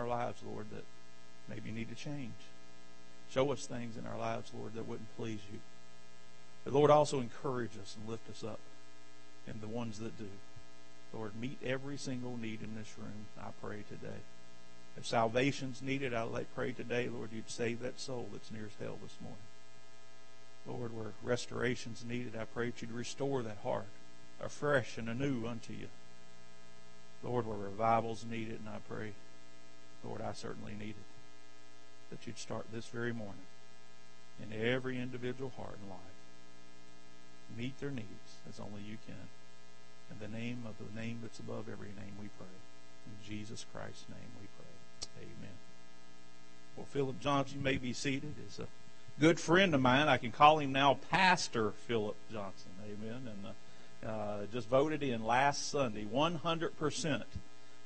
our lives, Lord, that maybe need to change. Show us things in our lives, Lord, that wouldn't please you. But Lord, also encourage us and lift us up and the ones that do. Lord, meet every single need in this room, I pray today. If salvation's needed, I pray today, Lord, you'd save that soul that's nearest hell this morning. Lord, where restoration's needed, I pray that you'd restore that heart afresh and anew unto you. Lord, where revival's needed, and I pray, Lord, I certainly need it, that you'd start this very morning in every individual heart and life. Meet their needs as only you can. In the name of the name that's above every name, we pray. In Jesus Christ's name, we pray. Amen. Well, Philip Johnston, may be seated. Is a good friend of mine. I can call him now Pastor Philip Johnston. Amen. And uh, uh, just voted in last Sunday, 100%.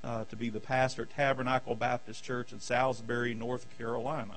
Uh, to be the pastor at Tabernacle Baptist Church in Salisbury, North Carolina.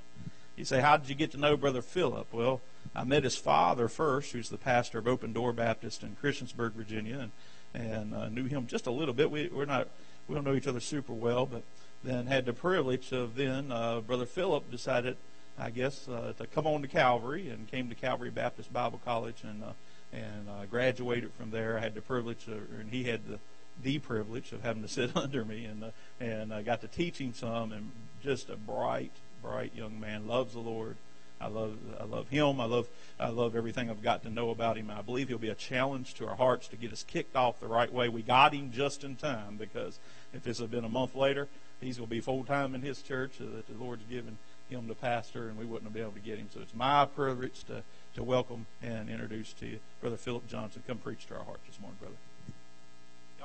You say, How did you get to know Brother Philip? Well, I met his father first, who's the pastor of Open Door Baptist in Christiansburg, Virginia, and and uh, knew him just a little bit. We, we're not we don't know each other super well, but then had the privilege of then uh, Brother Philip decided, I guess, uh, to come on to Calvary and came to Calvary Baptist Bible College and uh, and uh, graduated from there. I had the privilege, of, and he had the the privilege of having to sit under me, and uh, and I got to teach him some, and just a bright, bright young man, loves the Lord, I love I love him. I love I love everything I've got to know about him. I believe he'll be a challenge to our hearts to get us kicked off the right way. We got him just in time because if this had been a month later, he's going to be full time in his church that the Lord's given him to pastor, and we wouldn't have been able to get him. So it's my privilege to to welcome and introduce to you Brother Philip Johnston. Come preach to our hearts this morning, brother.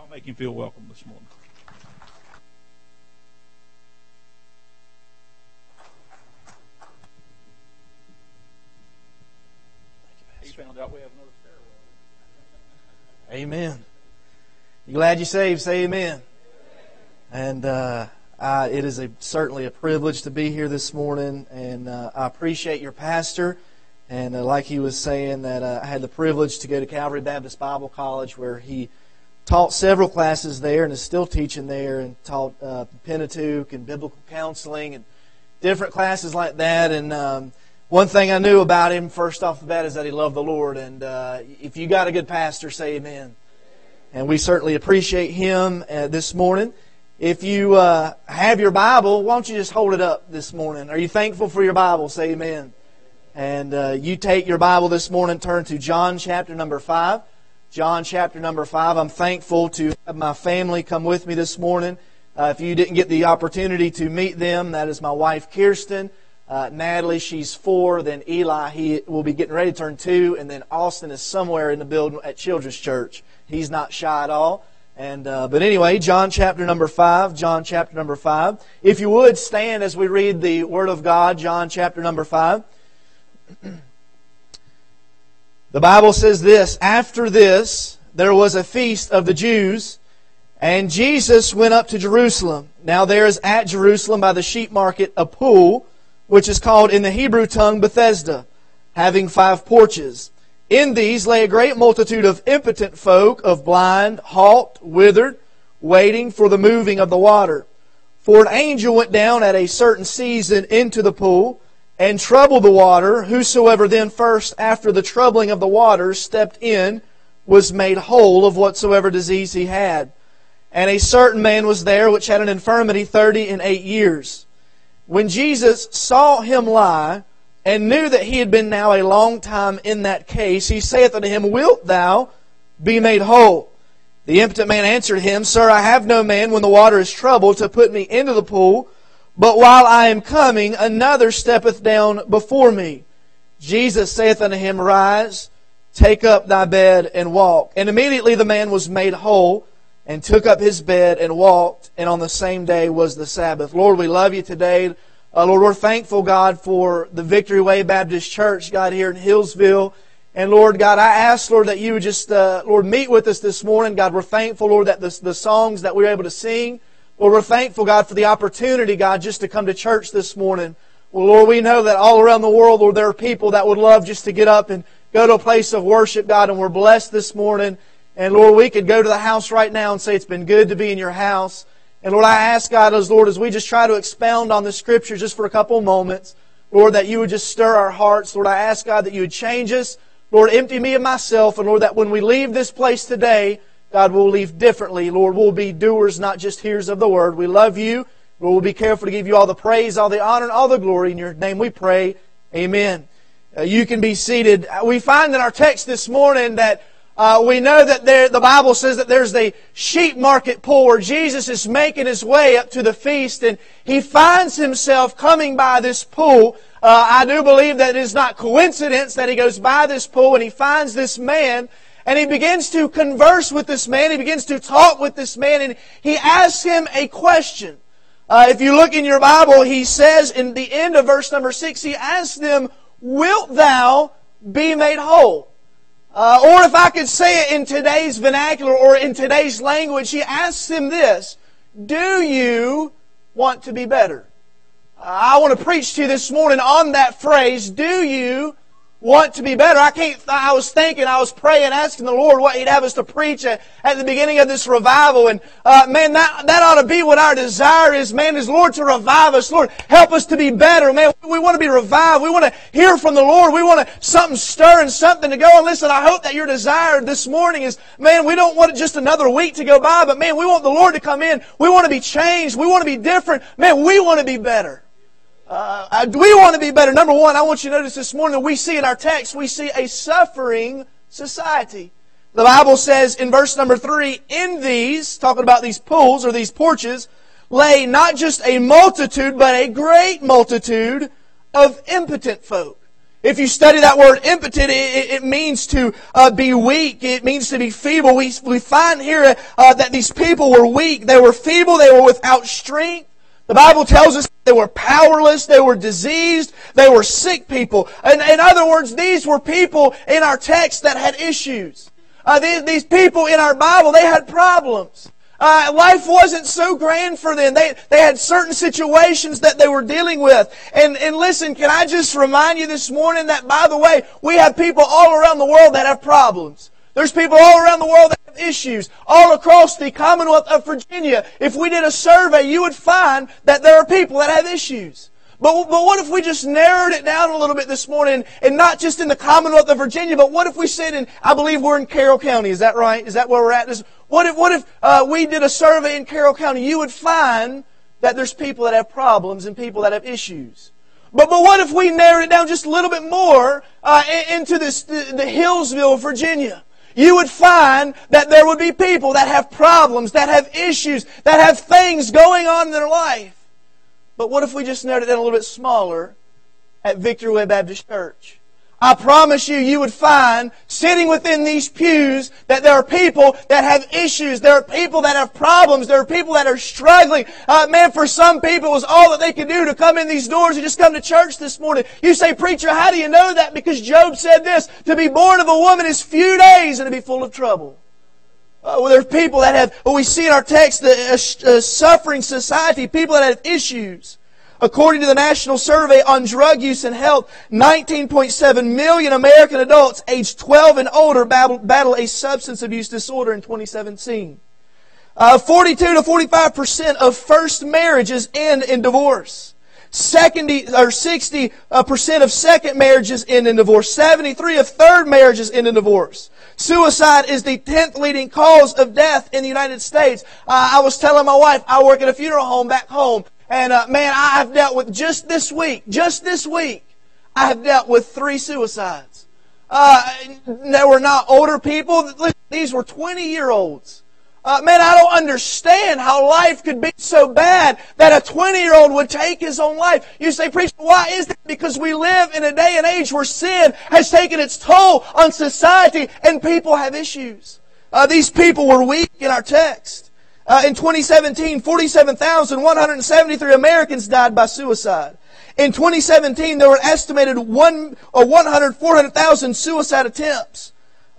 Y'all make him feel welcome this morning. found out we have another stairwell. Amen. You glad you saved? Say amen. And uh, I, it is a, certainly a privilege to be here this morning, and uh, I appreciate your pastor. And uh, like he was saying, that uh, I had the privilege to go to Calvary Baptist Bible College, where he taught several classes there, and is still teaching there, and taught uh, Pentateuch and biblical counseling and different classes like that. And um, one thing I knew about him first off the bat is that he loved the Lord. And uh, if you got a good pastor, say amen. And we certainly appreciate him uh, this morning. If you uh, have your Bible, why don't you just hold it up this morning? Are you thankful for your Bible? Say amen. And uh, you take your Bible this morning, turn to John chapter number 5. John chapter number 5. I'm thankful to have my family come with me this morning. Uh, if you didn't get the opportunity to meet them, that is my wife Kirsten. Uh, Natalie, she's four. Then Eli, he will be getting ready to turn two. And then Austin is somewhere in the building at Children's Church. He's not shy at all. And uh, but anyway, John chapter number five. John chapter number five. If you would stand as we read the Word of God, John chapter number five. the Bible says this: After this, there was a feast of the Jews, and Jesus went up to Jerusalem. Now there is at Jerusalem by the sheep market a pool which is called in the Hebrew tongue Bethesda, having five porches. In these lay a great multitude of impotent folk, of blind, halt, withered, waiting for the moving of the water. For an angel went down at a certain season into the pool, and troubled the water. Whosoever then first, after the troubling of the waters, stepped in, was made whole of whatsoever disease he had. And a certain man was there which had an infirmity thirty and eight years. When Jesus saw him lie, and knew that he had been now a long time in that case, he saith unto him, Wilt thou be made whole? The impotent man answered him, Sir, I have no man when the water is troubled to put me into the pool, but while I am coming, another steppeth down before me. Jesus saith unto him, Rise, take up thy bed and walk. And immediately the man was made whole and took up his bed and walked, and on the same day was the Sabbath. Lord, we love you today. Uh, Lord, we're thankful, God, for the Victory Way Baptist Church, God, here in Hillsville. And Lord, God, I ask, Lord, that you would just, uh, Lord, meet with us this morning. God, we're thankful, Lord, that the, the songs that we were able to sing, Lord, we're thankful, God, for the opportunity, God, just to come to church this morning. Well, Lord, we know that all around the world, Lord, there are people that would love just to get up and go to a place of worship, God, and we're blessed this morning. And Lord, we could go to the house right now and say it's been good to be in your house. And Lord, I ask God, as Lord, as we just try to expound on the Scriptures just for a couple moments, Lord, that you would just stir our hearts. Lord, I ask God that you would change us. Lord, empty me of myself. And Lord, that when we leave this place today, God, we'll leave differently. Lord, we'll be doers, not just hearers of the word. We love you. Lord, we'll be careful to give you all the praise, all the honor, and all the glory. In your name we pray. Amen. Uh, you can be seated. We find in our text this morning that uh, we know that there, the Bible says that there's the sheep market pool where Jesus is making his way up to the feast and he finds himself coming by this pool. Uh, I do believe that it is not coincidence that he goes by this pool and he finds this man and he begins to converse with this man. He begins to talk with this man and he asks him a question. Uh, if you look in your Bible, he says in the end of verse number six, he asks them, Wilt thou be made whole? Uh, or if I could say it in today's vernacular or in today's language, he asks him this Do you want to be better? Uh, I want to preach to you this morning on that phrase Do you want to be better. I can't, I was thinking, I was praying, asking the Lord what He'd have us to preach at, at the beginning of this revival. And, uh, man, that, that ought to be what our desire is, man, is Lord to revive us. Lord, help us to be better. Man, we want to be revived. We want to hear from the Lord. We want to, something stir and something to go. And listen, I hope that your desire this morning is, man, we don't want just another week to go by, but man, we want the Lord to come in. We want to be changed. We want to be different. Man, we want to be better. Uh, do we want to be better? Number one, I want you to notice this morning that we see in our text, we see a suffering society. The Bible says in verse number three, in these, talking about these pools or these porches, lay not just a multitude, but a great multitude of impotent folk. If you study that word impotent, it, it means to uh, be weak. It means to be feeble. We, we find here uh, that these people were weak. They were feeble. They were without strength. The Bible tells us they were powerless, they were diseased, they were sick people. In, in other words, these were people in our text that had issues. Uh, these, these, people in our Bible, they had problems. Uh, life wasn't so grand for them. They, they had certain situations that they were dealing with. And, and listen, can I just remind you this morning that, by the way, we have people all around the world that have problems. There's people all around the world that have issues. All across the Commonwealth of Virginia, if we did a survey, you would find that there are people that have issues. But, but what if we just narrowed it down a little bit this morning and not just in the Commonwealth of Virginia, but what if we said in, I believe we're in Carroll County, is that right? Is that where we're at? What if, what if uh, we did a survey in Carroll County? You would find that there's people that have problems and people that have issues. But, but what if we narrowed it down just a little bit more uh, into this, the, the Hillsville, Virginia? You would find that there would be people that have problems, that have issues, that have things going on in their life. But what if we just narrowed it down a little bit smaller at Victory Way Baptist Church? I promise you, you would find sitting within these pews that there are people that have issues. There are people that have problems. There are people that are struggling. Uh, man, for some people, it was all that they could do to come in these doors and just come to church this morning. You say, preacher, how do you know that? Because Job said this, to be born of a woman is few days and to be full of trouble. Uh, well, there's people that have, well, we see in our text, a, a, a suffering society, people that have issues. According to the National Survey on Drug Use and Health, 19.7 million American adults aged 12 and older battle, a substance abuse disorder in 2017. Uh, 42 to 45 percent of first marriages end in divorce. 70 or 60 uh, percent of second marriages end in divorce. 73 of third marriages end in divorce. Suicide is the 10th leading cause of death in the United States. Uh, I was telling my wife, I work at a funeral home back home, and uh, man, I have dealt with just this week, just this week, I have dealt with three suicides. Uh, they were not older people. These were 20 year olds. Uh, man, I don't understand how life could be so bad that a 20 year old would take his own life. You say, preacher, why is that? Because we live in a day and age where sin has taken its toll on society and people have issues. Uh, these people were weak in our text. Uh, in 2017, 47,173 Americans died by suicide. In 2017, there were estimated one, or 100, 400,000 suicide attempts.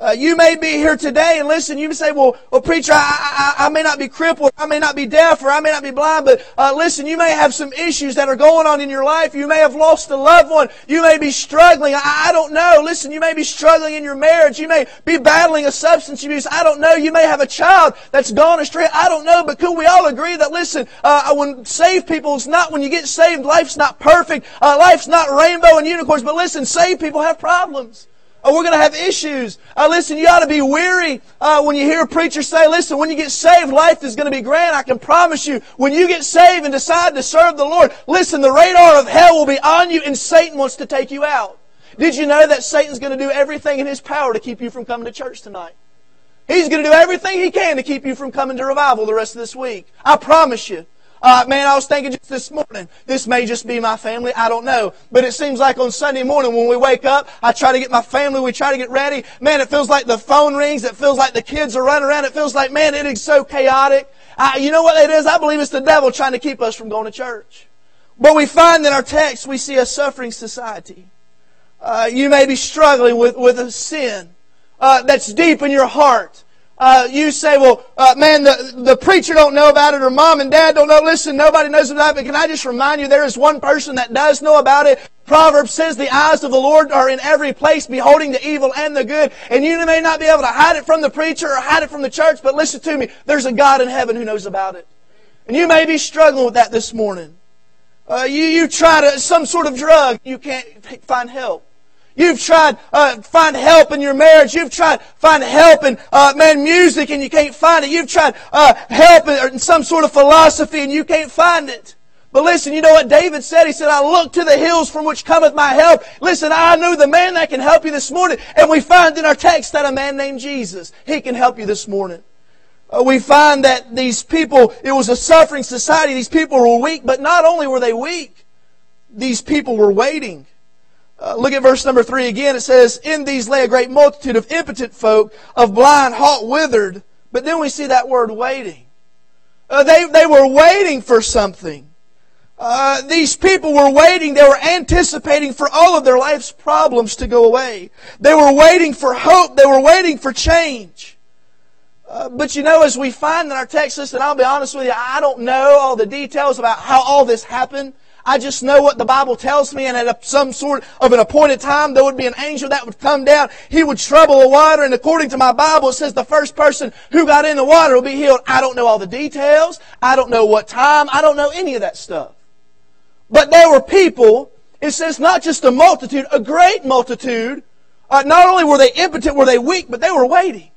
Uh, you may be here today and listen, you may say, well, well preacher, I, I, I, may not be crippled, I may not be deaf, or I may not be blind, but uh, listen, you may have some issues that are going on in your life. You may have lost a loved one. You may be struggling. I, I don't know. Listen, you may be struggling in your marriage. You may be battling a substance abuse. I don't know. You may have a child that's gone astray. I don't know. But could we all agree that, listen, uh, when saved people, it's not when you get saved, life's not perfect. Uh, life's not rainbow and unicorns. But listen, saved people have problems. Oh, we're going to have issues. Uh, listen, you ought to be weary uh, when you hear a preacher say, listen, when you get saved, life is going to be grand. I can promise you, when you get saved and decide to serve the Lord, listen, the radar of hell will be on you and Satan wants to take you out. Did you know that Satan's going to do everything in his power to keep you from coming to church tonight? He's going to do everything he can to keep you from coming to revival the rest of this week. I promise you. Uh, man, I was thinking just this morning, this may just be my family, I don't know. But it seems like on Sunday morning when we wake up, I try to get my family, we try to get ready. Man, it feels like the phone rings, it feels like the kids are running around, it feels like, man, it is so chaotic. Uh, you know what it is? I believe it's the devil trying to keep us from going to church. But we find in our text, we see a suffering society. Uh, you may be struggling with, with a sin uh, that's deep in your heart uh, you say, well, uh, man, the, the preacher don't know about it or mom and dad don't know. Listen, nobody knows about it. But can I just remind you, there is one person that does know about it. Proverbs says the eyes of the Lord are in every place, beholding the evil and the good. And you may not be able to hide it from the preacher or hide it from the church, but listen to me. There's a God in heaven who knows about it. And you may be struggling with that this morning. Uh, you, you try to, some sort of drug, you can't find help. You've tried uh, find help in your marriage. You've tried find help in uh, man music and you can't find it. You've tried uh, help in, in some sort of philosophy and you can't find it. But listen, you know what David said? He said, I look to the hills from which cometh my help. Listen, I know the man that can help you this morning. And we find in our text that a man named Jesus, he can help you this morning. Uh, we find that these people, it was a suffering society. These people were weak, but not only were they weak, these people were waiting. Uh, look at verse number three again. It says, In these lay a great multitude of impotent folk, of blind, halt, withered. But then we see that word waiting. Uh, they, they were waiting for something. Uh, these people were waiting. They were anticipating for all of their life's problems to go away. They were waiting for hope. They were waiting for change. Uh, but you know, as we find in our text, listen, I'll be honest with you, I don't know all the details about how all this happened. I just know what the Bible tells me, and at some sort of an appointed time, there would be an angel that would come down. He would trouble the water, and according to my Bible, it says the first person who got in the water will be healed. I don't know all the details. I don't know what time. I don't know any of that stuff. But there were people, it says not just a multitude, a great multitude. Uh, not only were they impotent, were they weak, but they were waiting.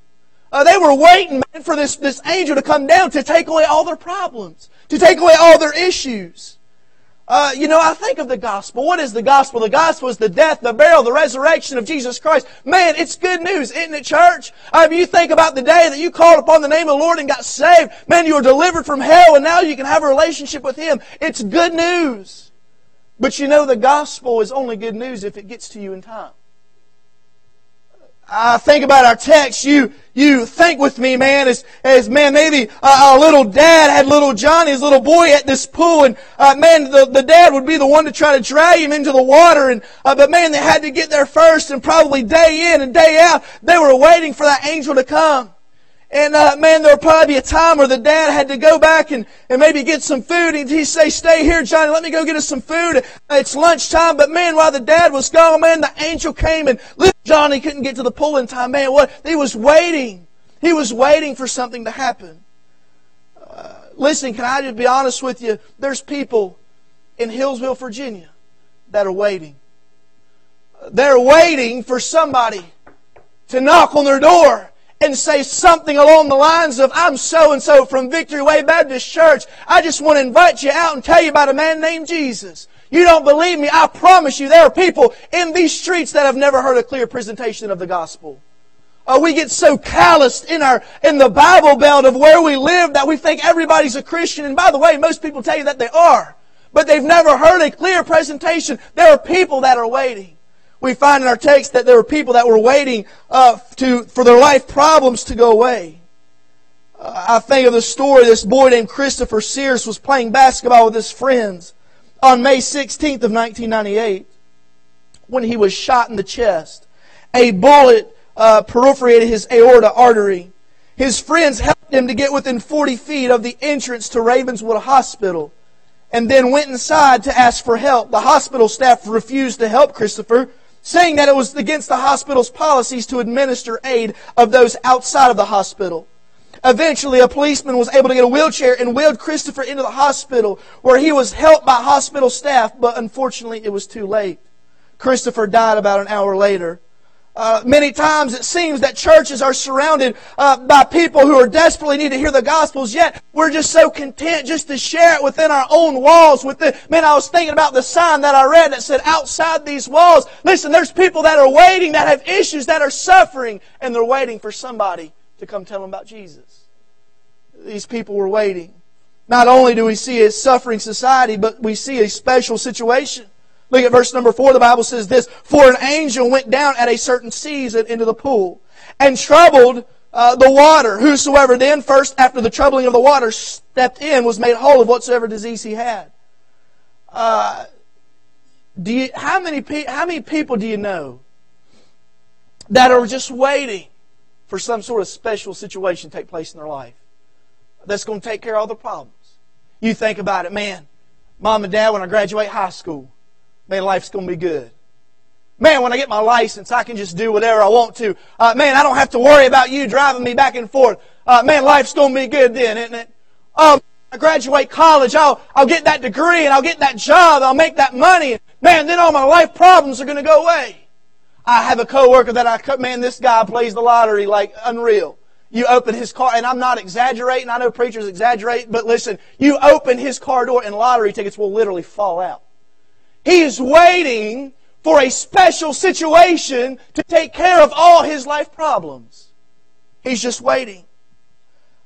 Uh, they were waiting man, for this, this angel to come down to take away all their problems, to take away all their issues. Uh, you know, I think of the gospel. What is the gospel? The gospel is the death, the burial, the resurrection of Jesus Christ. Man, it's good news, isn't it, church? I mean, you think about the day that you called upon the name of the Lord and got saved. Man, you were delivered from hell and now you can have a relationship with Him. It's good news. But you know, the gospel is only good news if it gets to you in time. I think about our text. You, you think with me, man, as, as man, maybe uh, a little dad had little Johnny, his little boy at this pool, and uh, man, the, the dad would be the one to try to drag him into the water, and uh, but man, they had to get there first, and probably day in and day out, they were waiting for that angel to come. And uh, man, there would probably be a time where the dad had to go back and, and maybe get some food. And he'd say, stay here, Johnny, let me go get us some food. It's lunchtime. But man, while the dad was gone, man, the angel came and little Johnny couldn't get to the pool in time. Man, what? He was waiting. He was waiting for something to happen. Uh, listen, can I just be honest with you? There's people in Hillsville, Virginia that are waiting. They're waiting for somebody to knock on their door and say something along the lines of, I'm so and so from Victory Way Baptist Church. I just want to invite you out and tell you about a man named Jesus. You don't believe me? I promise you there are people in these streets that have never heard a clear presentation of the gospel. Uh, we get so calloused in our in the Bible belt of where we live that we think everybody's a Christian. And by the way, most people tell you that they are, but they've never heard a clear presentation. There are people that are waiting we find in our text that there were people that were waiting uh, to, for their life problems to go away. Uh, I think of the story this boy named Christopher Sears was playing basketball with his friends on May 16th of 1998 when he was shot in the chest. A bullet uh, perforated his aorta artery. His friends helped him to get within 40 feet of the entrance to Ravenswood Hospital and then went inside to ask for help. The hospital staff refused to help Christopher, saying that it was against the hospital's policies to administer aid of those outside of the hospital. Eventually, a policeman was able to get a wheelchair and wheeled Christopher into the hospital where he was helped by hospital staff, but unfortunately it was too late. Christopher died about an hour later. Uh, many times it seems that churches are surrounded uh, by people who are desperately need to hear the gospels. Yet we're just so content just to share it within our own walls. With the man, I was thinking about the sign that I read that said, "Outside these walls." Listen, there's people that are waiting, that have issues, that are suffering, and they're waiting for somebody to come tell them about Jesus. These people were waiting. Not only do we see a suffering society, but we see a special situation. Look at verse number four. The Bible says this, For an angel went down at a certain season into the pool and troubled uh, the water. Whosoever then first after the troubling of the water stepped in was made whole of whatsoever disease he had. Uh, do you, how many how many people do you know that are just waiting for some sort of special situation to take place in their life that's going to take care of all the problems? You think about it, man. Mom and dad, when I graduate high school, man, life's going to be good. Man, when I get my license, I can just do whatever I want to. Uh, man, I don't have to worry about you driving me back and forth. Uh, man, life's going to be good then, isn't it? Um, I graduate college, I'll, I'll get that degree and I'll get that job, I'll make that money. Man, then all my life problems are going to go away. I have a coworker that I, cut, man, this guy plays the lottery like unreal. You open his car, and I'm not exaggerating, I know preachers exaggerate, but listen, you open his car door and lottery tickets will literally fall out. He is waiting for a special situation to take care of all his life problems. He's just waiting.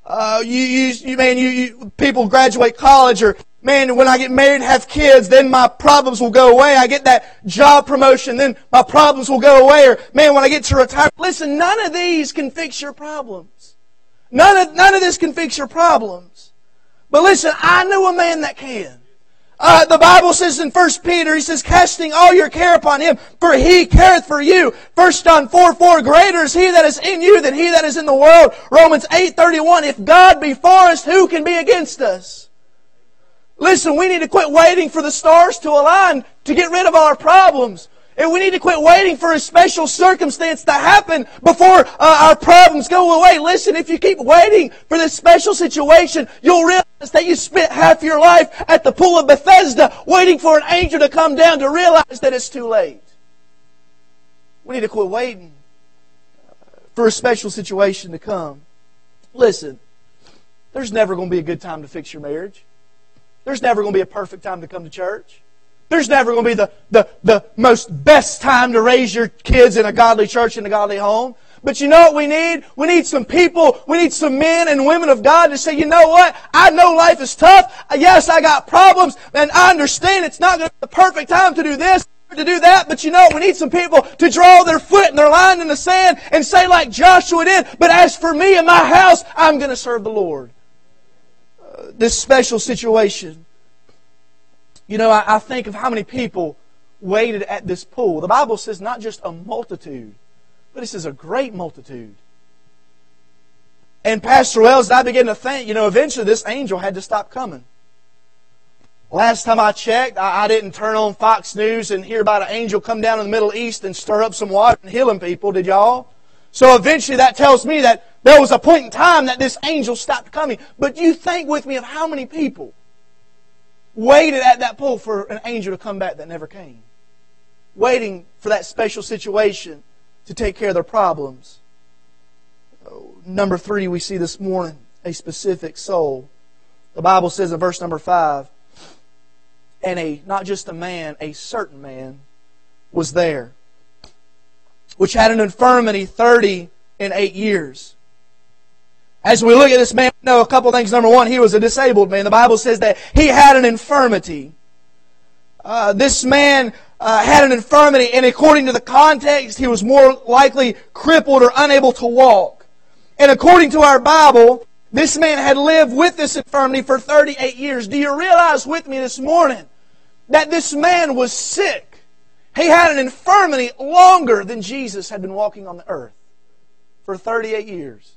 Uh, you, you, you, man, you, you, people graduate college or, man, when I get married and have kids, then my problems will go away. I get that job promotion, then my problems will go away. Or, man, when I get to retire, listen, none of these can fix your problems. None of, none of this can fix your problems. But listen, I know a man that can. Uh, the Bible says in 1 Peter, he says, casting all your care upon him, for he careth for you. 1 John 4, 4, greater is he that is in you than he that is in the world. Romans 8, 31, if God be for us, who can be against us? Listen, we need to quit waiting for the stars to align to get rid of our problems. And we need to quit waiting for a special circumstance to happen before uh, our problems go away. Listen, if you keep waiting for this special situation, you'll realize that you spent half your life at the pool of Bethesda waiting for an angel to come down to realize that it's too late. We need to quit waiting for a special situation to come. Listen, there's never going to be a good time to fix your marriage. There's never going to be a perfect time to come to church. There's never going to be the, the, the most best time to raise your kids in a godly church, in a godly home. But you know what we need? We need some people, we need some men and women of God to say, you know what? I know life is tough. Yes, I got problems, and I understand it's not going to be the perfect time to do this, to do that, but you know, we need some people to draw their foot and their line in the sand and say like Joshua did, but as for me and my house, I'm going to serve the Lord. Uh, this special situation you know, I, I think of how many people waited at this pool. The Bible says not just a multitude, but it says a great multitude. And Pastor Wells, I began to think, you know, eventually this angel had to stop coming. Last time I checked, I, I, didn't turn on Fox News and hear about an angel come down in the Middle East and stir up some water and healing people, did y'all? So eventually that tells me that there was a point in time that this angel stopped coming. But you think with me of how many people waited at that pool for an angel to come back that never came. Waiting for that special situation to take care of their problems. Oh, number three, we see this morning a specific soul. The Bible says in verse number five, and a not just a man, a certain man was there, which had an infirmity thirty and eight years. As we look at this man, know a couple things. Number one, he was a disabled man. The Bible says that he had an infirmity. Uh, this man uh, had an infirmity, and according to the context, he was more likely crippled or unable to walk. And according to our Bible, this man had lived with this infirmity for 38 years. Do you realize with me this morning that this man was sick? He had an infirmity longer than Jesus had been walking on the earth. for 38 years.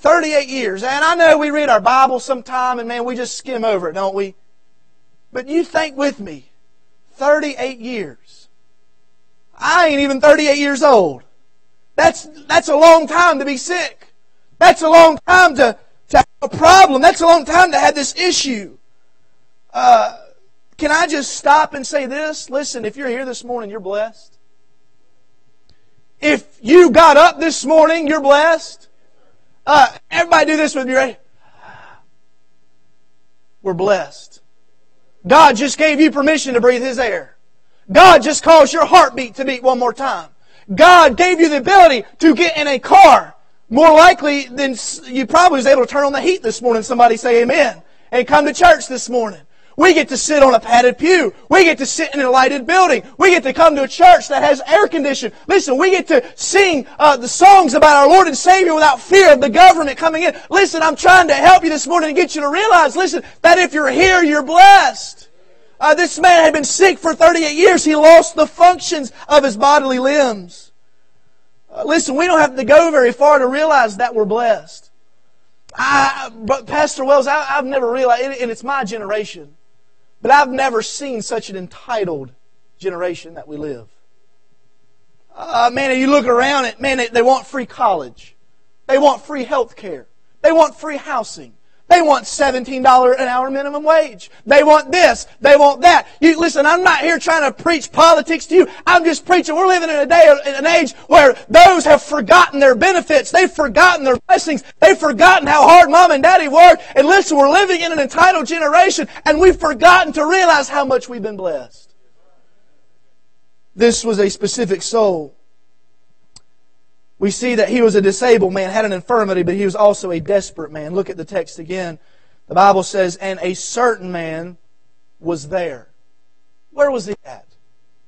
38 years. And I know we read our Bible sometime and man, we just skim over it, don't we? But you think with me, 38 years. I ain't even 38 years old. That's, that's a long time to be sick. That's a long time to, to have a problem. That's a long time to have this issue. Uh, can I just stop and say this? Listen, if you're here this morning, you're blessed. If you got up this morning, you're blessed. Uh, everybody do this with me, ready? We're blessed. God just gave you permission to breathe His air. God just caused your heartbeat to beat one more time. God gave you the ability to get in a car. More likely than you probably was able to turn on the heat this morning. Somebody say amen. And come to church this morning. We get to sit on a padded pew. We get to sit in a lighted building. We get to come to a church that has air conditioning. Listen, we get to sing uh, the songs about our Lord and Savior without fear of the government coming in. Listen, I'm trying to help you this morning and get you to realize, listen, that if you're here, you're blessed. Uh, this man had been sick for 38 years. He lost the functions of his bodily limbs. Uh, listen, we don't have to go very far to realize that we're blessed. I, but Pastor Wells, I, have never realized, and it's my generation. But I've never seen such an entitled generation that we live. Uh, man, you look around it, man, they, they want free college. They want free health care. They want free housing. They want $17 an hour minimum wage. They want this. They want that. You, listen, I'm not here trying to preach politics to you. I'm just preaching. We're living in a day, in an age where those have forgotten their benefits. They've forgotten their blessings. They've forgotten how hard mom and daddy worked. And listen, we're living in an entitled generation and we've forgotten to realize how much we've been blessed. This was a specific soul we see that he was a disabled man, had an infirmity, but he was also a desperate man. Look at the text again. The Bible says, and a certain man was there. Where was he at?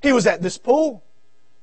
He was at this pool.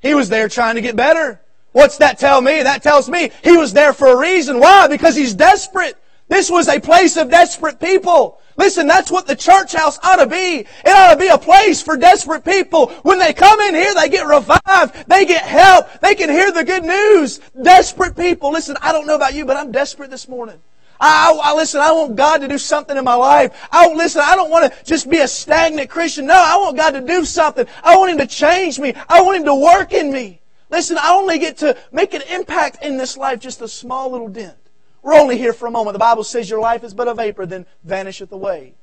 He was there trying to get better. What's that tell me? That tells me he was there for a reason. Why? Because he's desperate. This was a place of desperate people. Listen, that's what the church house ought to be. It ought to be a place for desperate people. When they come in here, they get revived. They get help. They can hear the good news. Desperate people. Listen, I don't know about you, but I'm desperate this morning. I, I, listen, I want God to do something in my life. I don't listen, I don't want to just be a stagnant Christian. No, I want God to do something. I want Him to change me. I want Him to work in me. Listen, I only get to make an impact in this life, just a small little dent. We're only here for a moment. The Bible says your life is but a vapor, then vanisheth away.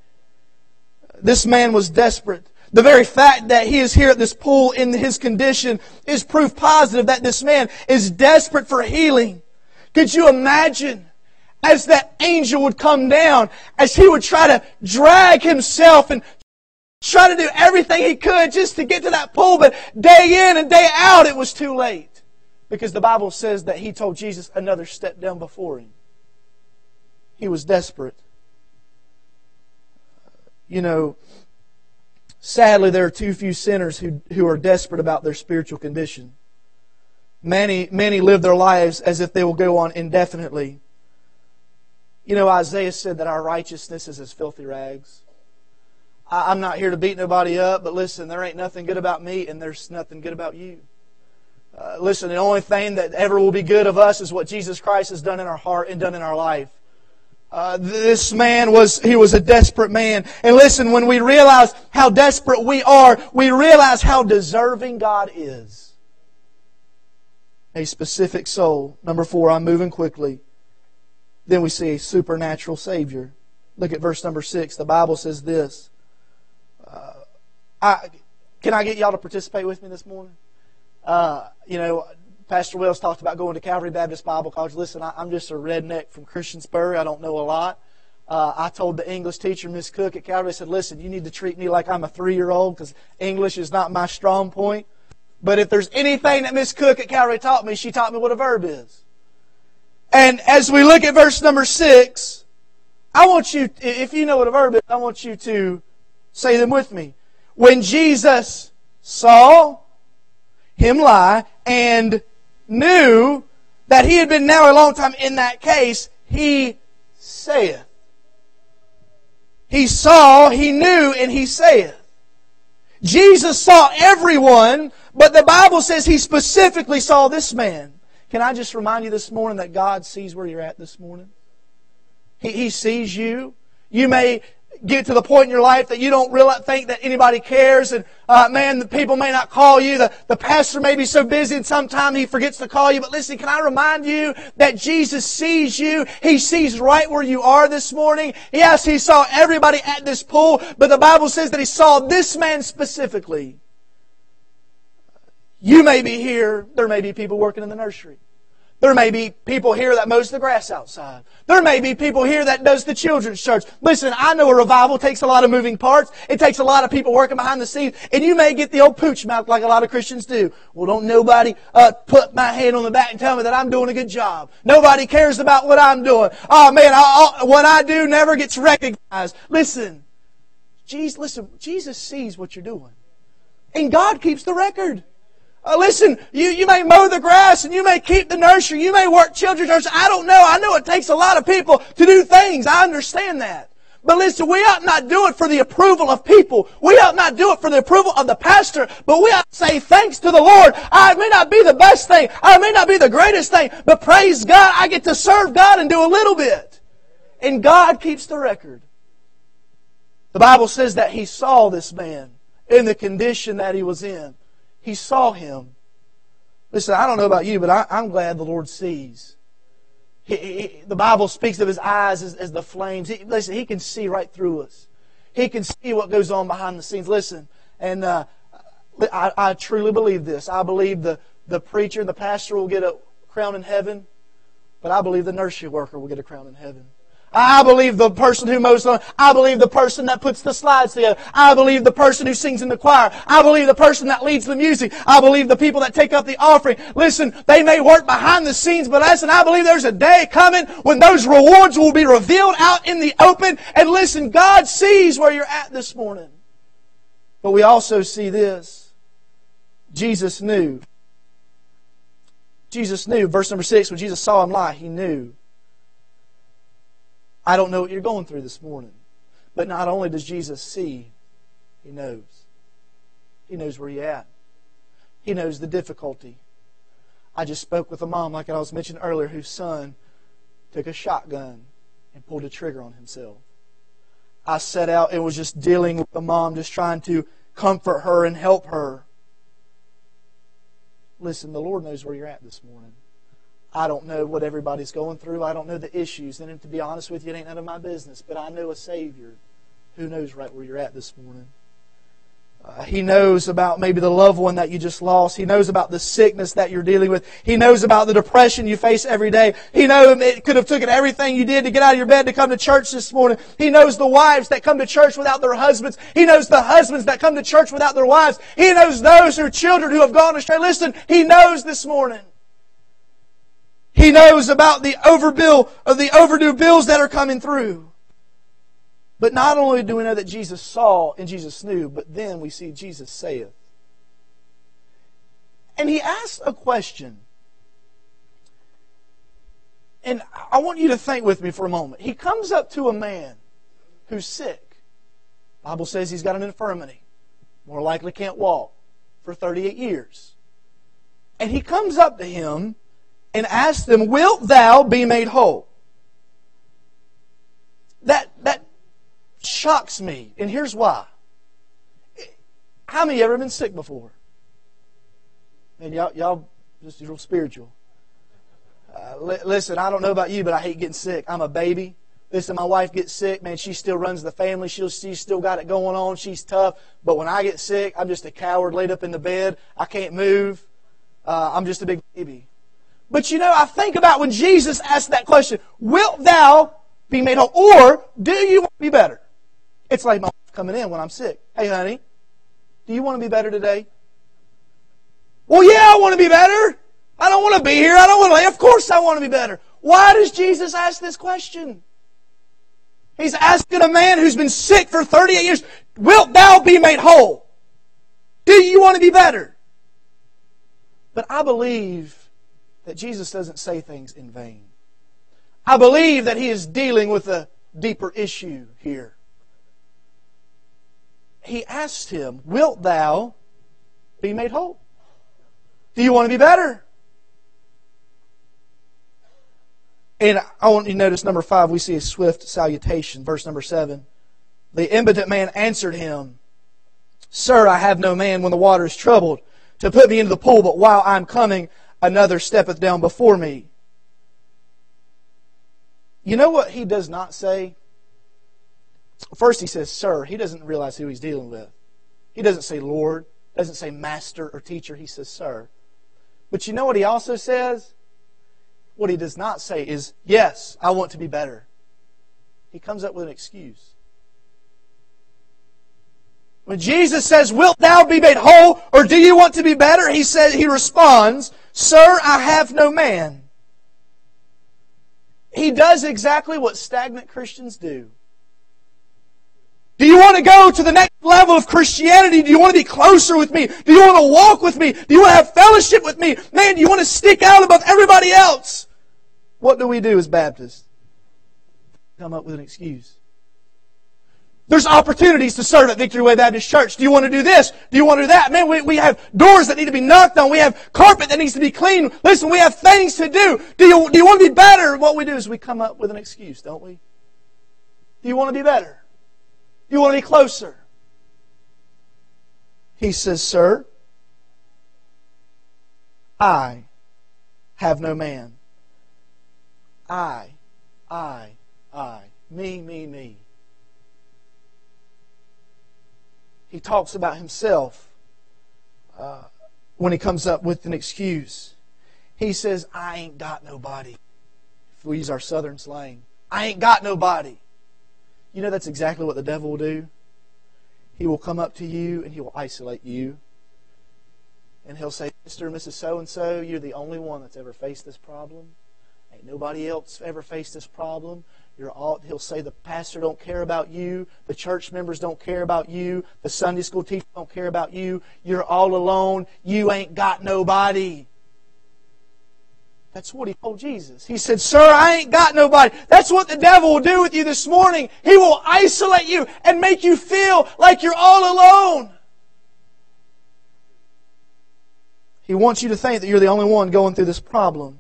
This man was desperate. The very fact that he is here at this pool in his condition is proof positive that this man is desperate for healing. Could you imagine as that angel would come down, as he would try to drag himself and try to do everything he could just to get to that pool, but day in and day out it was too late. Because the Bible says that he told Jesus another step down before him. He was desperate. You know, sadly, there are too few sinners who, who are desperate about their spiritual condition. Many, many live their lives as if they will go on indefinitely. You know, Isaiah said that our righteousness is as filthy rags. I, I'm not here to beat nobody up, but listen, there ain't nothing good about me, and there's nothing good about you. Uh, listen, the only thing that ever will be good of us is what Jesus Christ has done in our heart and done in our life. Uh, this man was, he was a desperate man. And listen, when we realize how desperate we are, we realize how deserving God is. A specific soul. Number four, I'm moving quickly. Then we see a supernatural Savior. Look at verse number six. The Bible says this. Uh, I, can I get y'all to participate with me this morning? Uh, you know, Pastor Wells talked about going to Calvary Baptist Bible College. Listen, I, am just a redneck from Christiansburg. I don't know a lot. Uh, I told the English teacher, Miss Cook at Calvary, I said, listen, you need to treat me like I'm a three-year-old because English is not my strong point. But if there's anything that Miss Cook at Calvary taught me, she taught me what a verb is. And as we look at verse number six, I want you, if you know what a verb is, I want you to say them with me. When Jesus saw him lie and knew that he had been now a long time in that case, he saith. He saw, he knew, and he saith. Jesus saw everyone, but the Bible says he specifically saw this man. Can I just remind you this morning that God sees where you're at this morning? He, he sees you. You may get to the point in your life that you don't really think that anybody cares and uh, man the people may not call you. The, the pastor may be so busy and sometimes he forgets to call you. But listen can i remind you that jesus sees you? He sees right where you are this morning. Yes he saw everybody at this pool but the bible says that he saw this man specifically. You may be here. There may be people working in the nursery there may be people here that mows the grass outside. There may be people here that does the children's church. Listen, I know a revival takes a lot of moving parts. It takes a lot of people working behind the scenes. And you may get the old pooch mouth like a lot of Christians do. Well, don't nobody uh, put my hand on the back and tell me that I'm doing a good job. Nobody cares about what I'm doing. Oh man, I, I, what I do never gets recognized. Listen, Jesus, listen, Jesus sees what you're doing. And God keeps the record. Uh, listen, you, you may mow the grass and you may keep the nursery. You may work children's church. I don't know. I know it takes a lot of people to do things. I understand that. But listen, we ought not do it for the approval of people. We ought not do it for the approval of the pastor, but we ought to say thanks to the Lord. I may not be the best thing. I may not be the greatest thing, but praise God, I get to serve God and do a little bit. And God keeps the record. The Bible says that He saw this man in the condition that he was in. He saw him. Listen, I don't know about you, but I, am glad the Lord sees. He, he, the Bible speaks of his eyes as, as the flames. He, listen, he can see right through us. He can see what goes on behind the scenes. Listen, and uh, I, I truly believe this. I believe the, the preacher and the pastor will get a crown in heaven, but I believe the nursery worker will get a crown in heaven. I believe the person who mows the lawn. I believe the person that puts the slides together. I believe the person who sings in the choir. I believe the person that leads the music. I believe the people that take up the offering. Listen, they may work behind the scenes, but listen, I believe there's a day coming when those rewards will be revealed out in the open. And listen, God sees where you're at this morning. But we also see this. Jesus knew. Jesus knew. Verse number six, when Jesus saw him lie, he knew I don't know what you're going through this morning. But not only does Jesus see, He knows. He knows where you're at. He knows the difficulty. I just spoke with a mom, like I was mentioning earlier, whose son took a shotgun and pulled a trigger on himself. I set out and was just dealing with the mom, just trying to comfort her and help her. Listen, the Lord knows where you're at this morning. I don't know what everybody's going through. I don't know the issues. And to be honest with you, it ain't none of my business. But I know a Savior who knows right where you're at this morning. Uh, he knows about maybe the loved one that you just lost. He knows about the sickness that you're dealing with. He knows about the depression you face every day. He knows it could have taken everything you did to get out of your bed to come to church this morning. He knows the wives that come to church without their husbands. He knows the husbands that come to church without their wives. He knows those who are children who have gone astray. Listen, He knows this morning. He knows about the overbill of the overdue bills that are coming through. But not only do we know that Jesus saw and Jesus knew, but then we see Jesus saith. And he asks a question. And I want you to think with me for a moment. He comes up to a man who's sick. Bible says he's got an infirmity. More likely can't walk for 38 years. And he comes up to him and asked them, Wilt thou be made whole? That, that shocks me, and here's why. How many ever been sick before? And y'all, y'all just real spiritual. Uh, li- listen, I don't know about you, but I hate getting sick. I'm a baby. Listen, my wife gets sick, man. She still runs the family. She'll, she's still got it going on. She's tough. But when I get sick, I'm just a coward laid up in the bed. I can't move. Uh, I'm just a big baby. But you know, I think about when Jesus asked that question, wilt thou be made whole? Or do you want to be better? It's like my wife coming in when I'm sick. Hey, honey, do you want to be better today? Well, yeah, I want to be better. I don't want to be here. I don't want to. Of course, I want to be better. Why does Jesus ask this question? He's asking a man who's been sick for 38 years, Wilt thou be made whole? Do you want to be better? But I believe that Jesus doesn't say things in vain. I believe that he is dealing with a deeper issue here. He asked him, Wilt thou be made whole? Do you want to be better? And I want you to notice number five, we see a swift salutation. Verse number seven. The impotent man answered him, Sir, I have no man when the water is troubled to put me into the pool, but while I'm coming, another steppeth down before me. You know what he does not say? First, he says, Sir. He doesn't realize who he's dealing with. He doesn't say Lord, doesn't say Master or Teacher. He says, Sir. But you know what he also says? What he does not say is, Yes, I want to be better. He comes up with an excuse. When Jesus says, Wilt thou be made whole, or do you want to be better? He says, he responds, Sir, I have no man. He does exactly what stagnant Christians do. Do you want to go to the next level of Christianity? Do you want to be closer with me? Do you want to walk with me? Do you want to have fellowship with me? Man, do you want to stick out above everybody else? What do we do as Baptists? Come up with an excuse. There's opportunities to serve at Victory Way Baptist Church. Do you want to do this? Do you want to do that? Man, we, we have doors that need to be knocked on. We have carpet that needs to be cleaned. Listen, we have things to do. Do you, do you want to be better? What we do is we come up with an excuse, don't we? Do you want to be better? Do you want to be closer? He says, Sir, I have no man. I, I, I. Me, me, me. He talks about himself uh, when he comes up with an excuse. He says, I ain't got nobody. If we use our southern slang, I ain't got nobody. You know, that's exactly what the devil will do. He will come up to you and he will isolate you. And he'll say, Mr. and Mrs. So and so, you're the only one that's ever faced this problem. Ain't nobody else ever faced this problem. You're all, he'll say the pastor don't care about you, the church members don't care about you, the Sunday school teacher don't care about you. You're all alone. You ain't got nobody. That's what he told Jesus. He said, Sir, I ain't got nobody. That's what the devil will do with you this morning. He will isolate you and make you feel like you're all alone. He wants you to think that you're the only one going through this problem.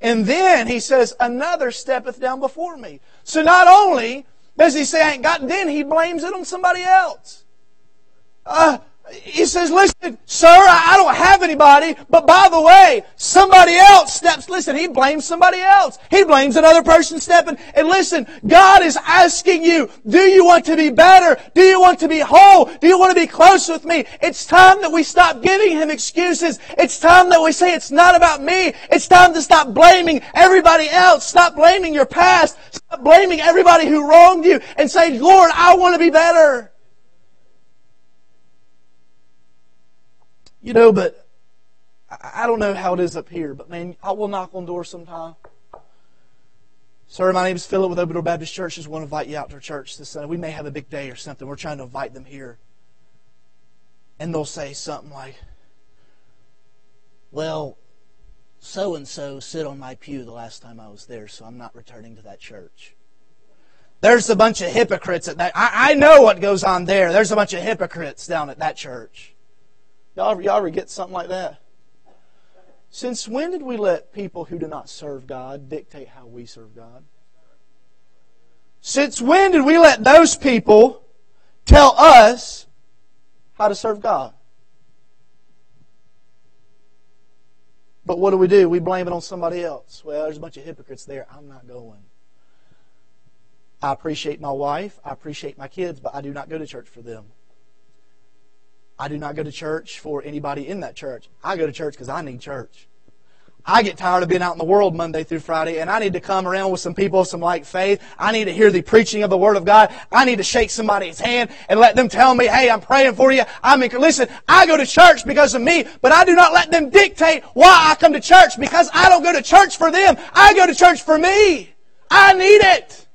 And then he says, Another steppeth down before me. So not only does he say, I ain't got, then he blames it on somebody else. Uh, he says, listen, sir, I don't have anybody, but by the way, somebody else steps, listen, he blames somebody else. He blames another person stepping. And listen, God is asking you, do you want to be better? Do you want to be whole? Do you want to be close with me? It's time that we stop giving him excuses. It's time that we say it's not about me. It's time to stop blaming everybody else. Stop blaming your past. Stop blaming everybody who wronged you and say, Lord, I want to be better. You know, but I don't know how it is up here, but man, I will knock on doors sometime. Sir, my name is Philip with Open Door Baptist Church. Just want to invite you out to our church this Sunday. We may have a big day or something. We're trying to invite them here. And they'll say something like, Well, so and so sit on my pew the last time I was there, so I'm not returning to that church. There's a bunch of hypocrites at that. I, I know what goes on there. There's a bunch of hypocrites down at that church. Y'all, y'all ever get something like that? Since when did we let people who do not serve God dictate how we serve God? Since when did we let those people tell us how to serve God? But what do we do? We blame it on somebody else. Well, there's a bunch of hypocrites there. I'm not going. I appreciate my wife. I appreciate my kids, but I do not go to church for them. I do not go to church for anybody in that church. I go to church because I need church. I get tired of being out in the world Monday through Friday, and I need to come around with some people of some like faith. I need to hear the preaching of the Word of God. I need to shake somebody's hand and let them tell me, hey, I'm praying for you. I'm in, listen, I go to church because of me, but I do not let them dictate why I come to church because I don't go to church for them. I go to church for me. I need it.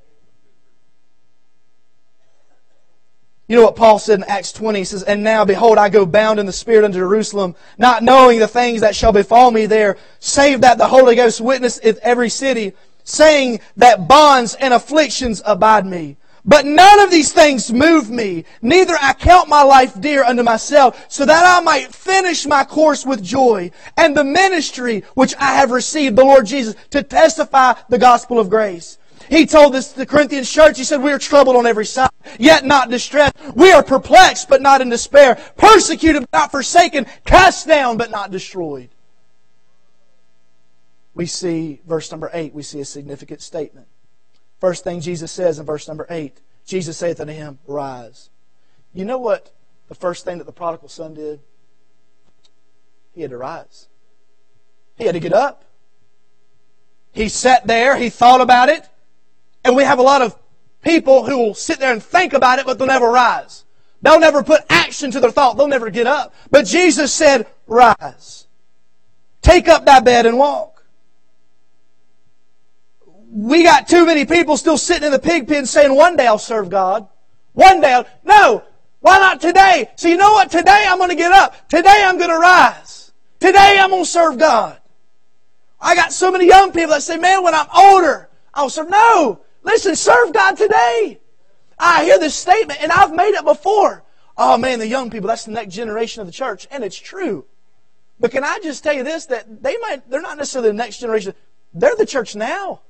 You know what Paul said in Acts 20? He says, And now, behold, I go bound in the Spirit unto Jerusalem, not knowing the things that shall befall me there, save that the Holy Ghost witness in every city, saying that bonds and afflictions abide me. But none of these things move me, neither I count my life dear unto myself, so that I might finish my course with joy, and the ministry which I have received, the Lord Jesus, to testify the gospel of grace. He told this the Corinthian church, he said, We are troubled on every side, yet not distressed. We are perplexed, but not in despair. Persecuted, but not forsaken. Cast down, but not destroyed. We see, verse number 8, we see a significant statement. First thing Jesus says in verse number 8 Jesus saith unto him, Rise. You know what the first thing that the prodigal son did? He had to rise. He had to get up. He sat there, he thought about it, and we have a lot of people who will sit there and think about it, but they'll never rise. They'll never put action to their thought. They'll never get up. But Jesus said, Rise. Take up thy bed and walk we got too many people still sitting in the pig pen saying, one day I'll serve God. One day I'll, no, why not today? So you know what? Today I'm going to get up. Today I'm going to rise. Today I'm going to serve God. I got so many young people that say, man, when I'm older, I'll serve. No! Listen, serve God today. I hear this statement, and I've made it before. Oh man, the young people, that's the next generation of the church. And it's true. But can I just tell you this, that they might, they're not necessarily the next generation. They're the church now.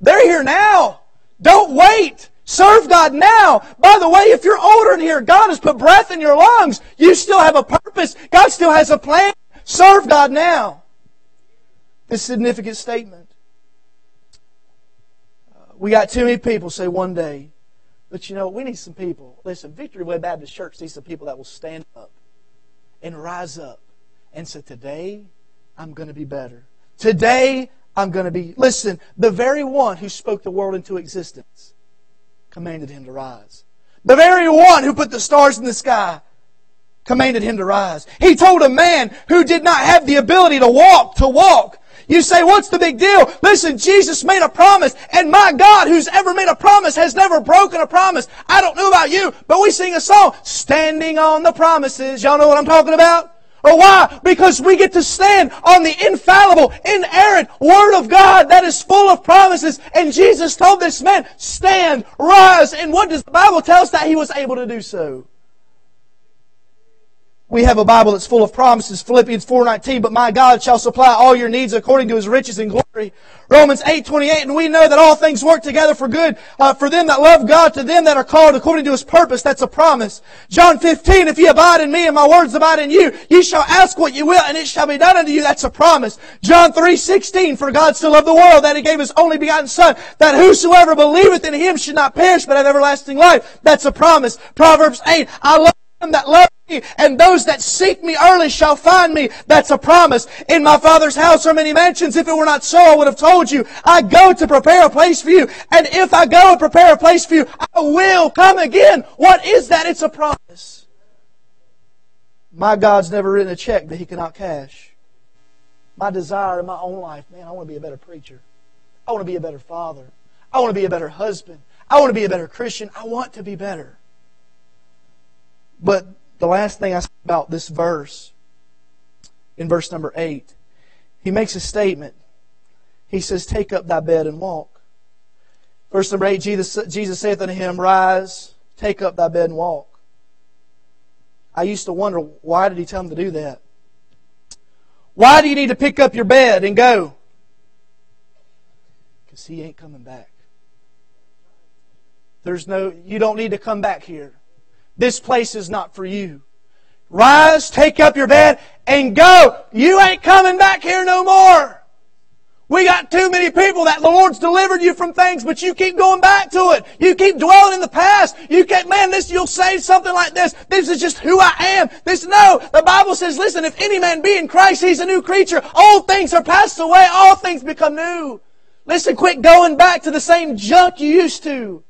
They're here now. Don't wait. Serve God now. By the way, if you're older in here, God has put breath in your lungs. You still have a purpose. God still has a plan. Serve God now. This significant statement. We got too many people say one day, but you know, we need some people. Listen, Victory Way Baptist Church needs some people that will stand up and rise up and say, Today, I'm going to be better. Today, I'm going to be. Listen, the very one who spoke the world into existence commanded him to rise. The very one who put the stars in the sky commanded him to rise. He told a man who did not have the ability to walk to walk. You say, what's the big deal? Listen, Jesus made a promise, and my God, who's ever made a promise, has never broken a promise. I don't know about you, but we sing a song, Standing on the Promises. Y'all know what I'm talking about? Or why? Because we get to stand on the infallible, inerrant Word of God that is full of promises. And Jesus told this man, stand, rise. And what does the Bible tell us? That he was able to do so. We have a Bible that's full of promises. Philippians 4.19, but my God shall supply all your needs according to his riches and glory. Romans 8.28, and we know that all things work together for good uh, for them that love God, to them that are called according to his purpose. That's a promise. John 15, if ye abide in me and my words abide in you, ye shall ask what ye will and it shall be done unto you. That's a promise. John 3.16, for God so loved the world that he gave his only begotten son, that whosoever believeth in him should not perish but have everlasting life. That's a promise. Proverbs 8, I love them that love me, and those that seek me early shall find me. That's a promise. In my Father's house are many mansions. If it were not so, I would have told you. I go to prepare a place for you. And if I go and prepare a place for you, I will come again. What is that? It's a promise. My God's never written a check that He cannot cash. My desire in my own life, man, I want to be a better preacher. I want to be a better father. I want to be a better husband. I want to be a better Christian. I want to be better. But the last thing I say about this verse, in verse number 8, he makes a statement. He says, Take up thy bed and walk. Verse number 8, Jesus, Jesus saith unto him, Rise, take up thy bed and walk. I used to wonder, why did he tell him to do that? Why do you need to pick up your bed and go? Because he ain't coming back. There's no, you don't need to come back here. This place is not for you. Rise, take up your bed, and go. You ain't coming back here no more. We got too many people that the Lord's delivered you from things, but you keep going back to it. You keep dwelling in the past. You keep, man, this, you'll say something like this. This is just who I am. This, no. The Bible says, listen, if any man be in Christ, he's a new creature. Old things are passed away. All things become new. Listen, quit going back to the same junk you used to.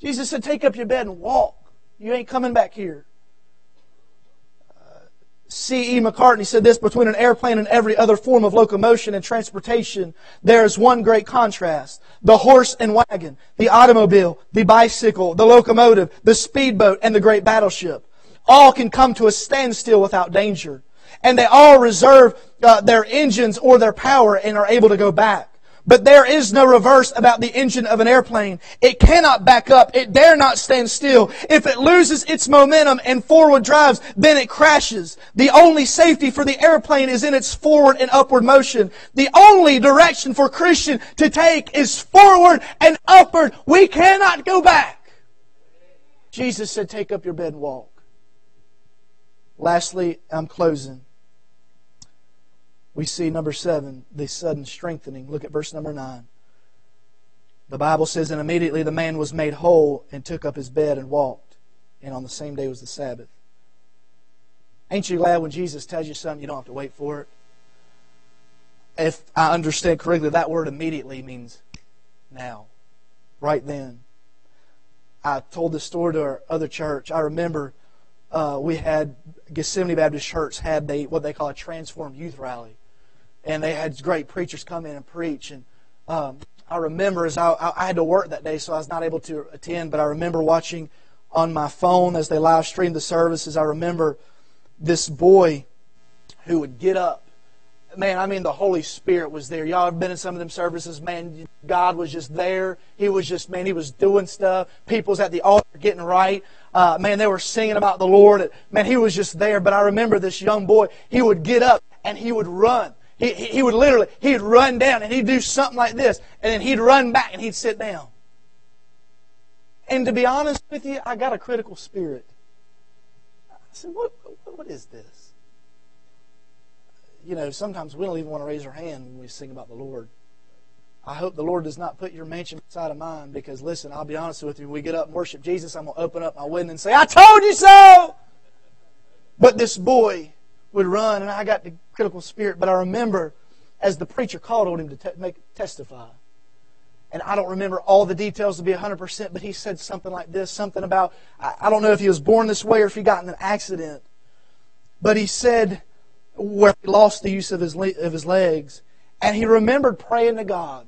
Jesus said, take up your bed and walk. You ain't coming back here. C.E. Macartney said this between an airplane and every other form of locomotion and transportation, there is one great contrast. The horse and wagon, the automobile, the bicycle, the locomotive, the speedboat, and the great battleship. All can come to a standstill without danger. And they all reserve uh, their engines or their power and are able to go back. But there is no reverse about the engine of an airplane. It cannot back up. It dare not stand still. If it loses its momentum and forward drives, then it crashes. The only safety for the airplane is in its forward and upward motion. The only direction for Christian to take is forward and upward. We cannot go back. Jesus said, take up your bed and walk. Lastly, I'm closing we see number seven, the sudden strengthening. Look at verse number nine. The Bible says, And immediately the man was made whole and took up his bed and walked. And on the same day was the Sabbath. Ain't you glad when Jesus tells you something, you don't have to wait for it? If I understand correctly, that word immediately means now, right then. I told this story to our other church. I remember uh, we had Gethsemane Baptist Church had they what they call a transformed youth rally, and they had great preachers come in and preach. And um, I remember as I, I had to work that day, so I was not able to attend. But I remember watching on my phone as they live streamed the services. I remember this boy who would get up. Man, I mean, the Holy Spirit was there. Y'all have been in some of them services. Man, God was just there. He was just, man, He was doing stuff. People's at the altar getting right. Uh, man, they were singing about the Lord. Man, He was just there. But I remember this young boy, he would get up and he would run. He, he would literally, he'd run down and he'd do something like this, and then he'd run back and he'd sit down. And to be honest with you, I got a critical spirit. I said, what, what is this? You know, sometimes we don't even want to raise our hand when we sing about the Lord. I hope the Lord does not put your mansion beside of mine because, listen, I'll be honest with you. When we get up and worship Jesus, I'm going to open up my window and say, I told you so! But this boy, would run, and I got the spirit. But I remember as the preacher called on him to te- make testify. And I don't remember all the details to be 100%, but he said something like this something about, I, I don't know if he was born this way or if he got in an accident. But he said, where he lost the use of his, le- of his legs, and he remembered praying to God.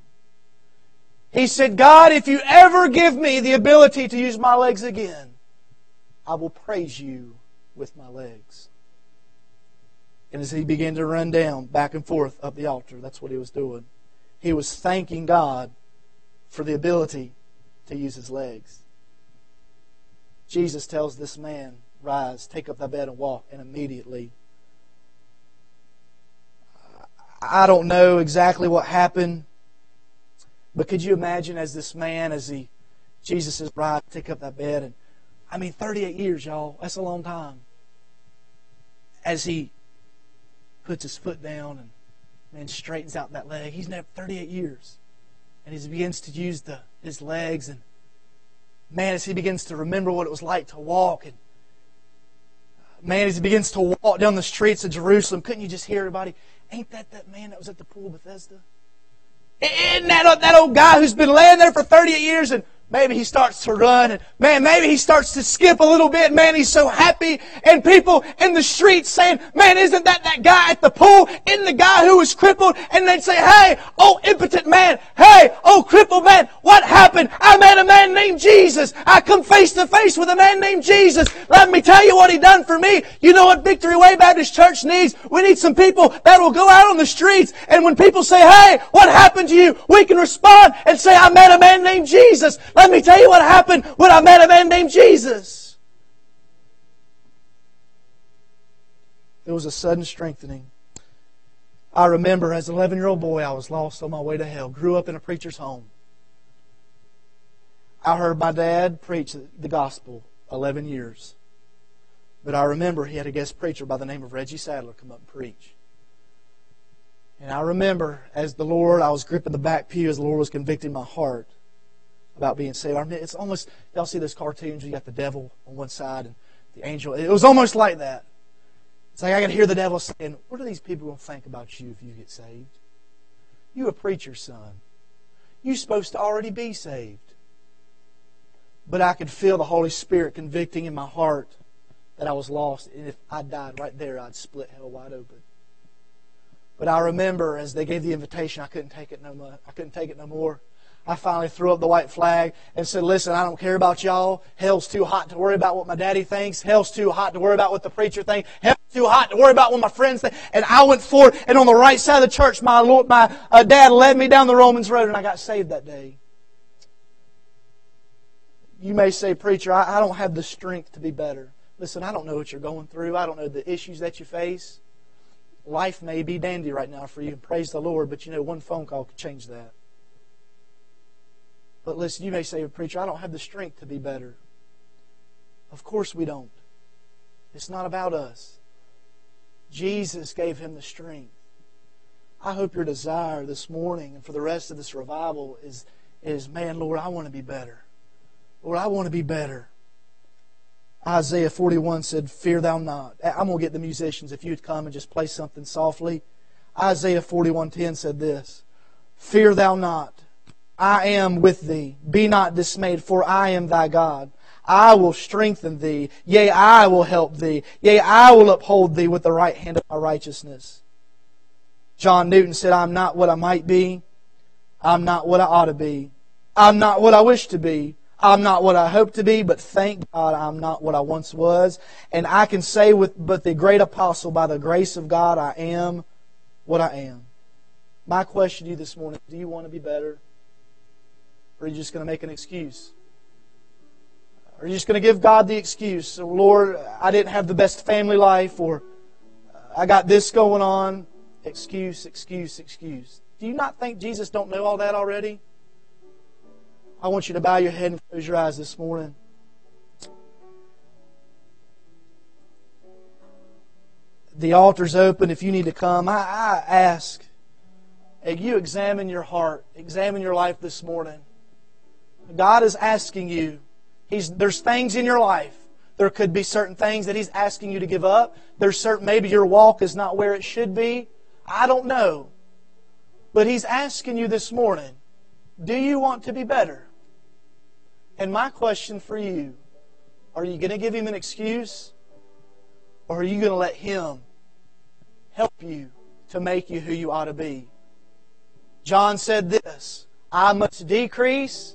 He said, God, if you ever give me the ability to use my legs again, I will praise you with my legs. And as he began to run down back and forth up the altar, that's what he was doing. He was thanking God for the ability to use his legs. Jesus tells this man, Rise, take up thy bed and walk. And immediately, I don't know exactly what happened, but could you imagine as this man, as he, Jesus says, Rise, take up thy bed. And I mean, 38 years, y'all. That's a long time. As he puts his foot down and man straightens out that leg. He's now 38 years. And he begins to use the, his legs and man, as he begins to remember what it was like to walk and man, as he begins to walk down the streets of Jerusalem, couldn't you just hear everybody? Ain't that that man that was at the pool of Bethesda? Isn't that, that old guy who's been laying there for 38 years and Maybe he starts to run and man, maybe he starts to skip a little bit. Man, he's so happy. And people in the streets saying, man, isn't that that guy at the pool? Isn't the guy who was crippled? And they'd say, hey, oh impotent man. Hey, oh crippled man. What happened? I met a man named Jesus. I come face to face with a man named Jesus. Let me tell you what he done for me. You know what Victory Way Baptist Church needs? We need some people that will go out on the streets and when people say, hey, what happened to you? We can respond and say, I met a man named Jesus. Let me tell you what happened when I met a man named Jesus. There was a sudden strengthening. I remember as an 11 year old boy, I was lost on my way to hell. Grew up in a preacher's home. I heard my dad preach the gospel 11 years. But I remember he had a guest preacher by the name of Reggie Sadler come up and preach. And I remember as the Lord, I was gripping the back pew as the Lord was convicting my heart about being saved. I mean, it's almost, y'all see those cartoons, you got the devil on one side and the angel. It was almost like that. It's like I can hear the devil saying, What are these people going to think about you if you get saved? You a preacher's son. You're supposed to already be saved. But I could feel the Holy Spirit convicting in my heart that I was lost. And if I died right there, I'd split hell wide open. But I remember as they gave the invitation, I couldn't take it no more. I couldn't take it no more. I finally threw up the white flag and said, Listen, I don't care about y'all. Hell's too hot to worry about what my daddy thinks. Hell's too hot to worry about what the preacher thinks. Hell's too hot to worry about what my friends think. And I went forward, and on the right side of the church, my Lord, my uh, dad led me down the Romans Road, and I got saved that day. You may say, Preacher, I, I don't have the strength to be better. Listen, I don't know what you're going through. I don't know the issues that you face. Life may be dandy right now for you, and praise the Lord, but you know, one phone call could change that. But listen, you may say, a Preacher, I don't have the strength to be better. Of course we don't. It's not about us. Jesus gave him the strength. I hope your desire this morning and for the rest of this revival is, is man, Lord, I want to be better. Lord, I want to be better. Isaiah 41 said, Fear thou not. I'm going to get the musicians if you'd come and just play something softly. Isaiah 41:10 said this, Fear thou not. I am with thee. Be not dismayed, for I am thy God. I will strengthen thee. Yea, I will help thee. Yea, I will uphold thee with the right hand of my righteousness. John Newton said, I'm not what I might be. I'm not what I ought to be. I'm not what I wish to be. I'm not what I hope to be, but thank God I'm not what I once was. And I can say with but the great apostle, by the grace of God, I am what I am. My question to you this morning, do you want to be better? Or are you just going to make an excuse? Are you just going to give God the excuse? So, Lord, I didn't have the best family life, or uh, I got this going on. Excuse, excuse, excuse. Do you not think Jesus don't know all that already? I want you to bow your head and close your eyes this morning. The altar's open if you need to come. I, I ask that you examine your heart, examine your life this morning. God is asking you. He's, there's things in your life. There could be certain things that He's asking you to give up. There's certain, maybe your walk is not where it should be. I don't know. But He's asking you this morning, do you want to be better? And my question for you, are you going to give Him an excuse? Or are you going to let Him help you to make you who you ought to be? John said this I must decrease,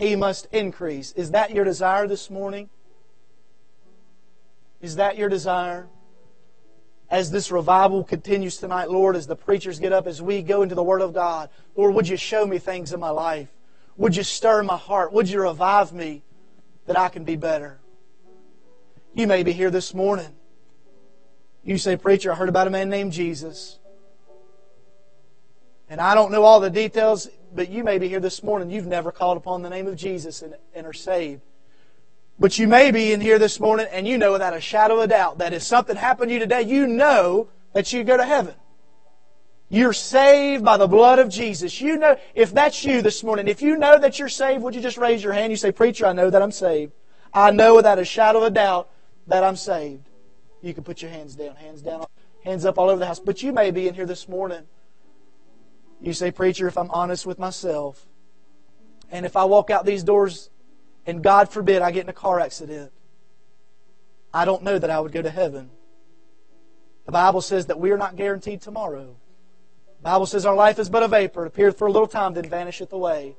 he must increase. Is that your desire this morning? Is that your desire? As this revival continues tonight, Lord, as the preachers get up, as we go into the Word of God, Lord, would you show me things in my life? Would you stir my heart? Would you revive me that I can be better? You may be here this morning. You say, Preacher, I heard about a man named Jesus. And I don't know all the details but you may be here this morning, you've never called upon the name of Jesus and, and are saved. But you may be in here this morning and you know without a shadow of doubt that if something happened to you today, you know that you go to heaven. You're saved by the blood of Jesus. You know, if that's you this morning, if you know that you're saved, would you just raise your hand? You say, Preacher, I know that I'm saved. I know without a shadow of a doubt that I'm saved. You can put your hands down, hands down, hands up all over the house. But you may be in here this morning you say, Preacher, if I'm honest with myself, and if I walk out these doors and God forbid I get in a car accident, I don't know that I would go to heaven. The Bible says that we are not guaranteed tomorrow. The Bible says our life is but a vapor, it appeareth for a little time, then vanisheth away.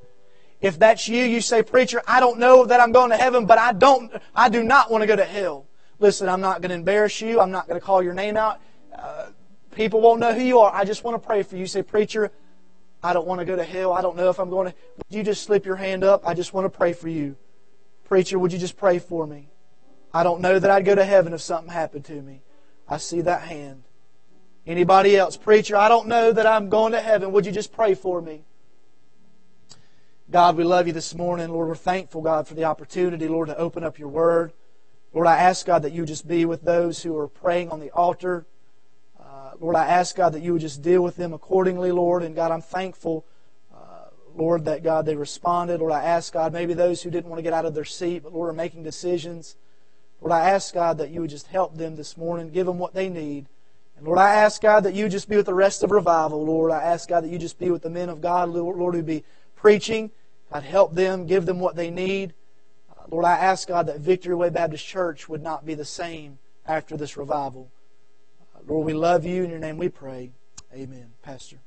If that's you, you say, Preacher, I don't know that I'm going to heaven, but I don't I do not want to go to hell. Listen, I'm not going to embarrass you. I'm not going to call your name out. Uh, people won't know who you are. I just want to pray for you. You say, Preacher, I don't want to go to hell. I don't know if I'm going to. Would you just slip your hand up? I just want to pray for you. Preacher, would you just pray for me? I don't know that I'd go to heaven if something happened to me. I see that hand. Anybody else? Preacher, I don't know that I'm going to heaven. Would you just pray for me? God, we love you this morning. Lord, we're thankful, God, for the opportunity, Lord, to open up your word. Lord, I ask, God, that you just be with those who are praying on the altar. Lord, I ask, God, that you would just deal with them accordingly, Lord. And God, I'm thankful, uh, Lord, that, God, they responded. Lord, I ask, God, maybe those who didn't want to get out of their seat, but, Lord, are making decisions. Lord, I ask, God, that you would just help them this morning, give them what they need. And Lord, I ask, God, that you just be with the rest of revival, Lord. I ask, God, that you just be with the men of God, Lord, Lord who be preaching. God, help them, give them what they need. Uh, Lord, I ask, God, that Victory Way Baptist Church would not be the same after this revival. Lord, we love you. In your name we pray. Amen. Pastor.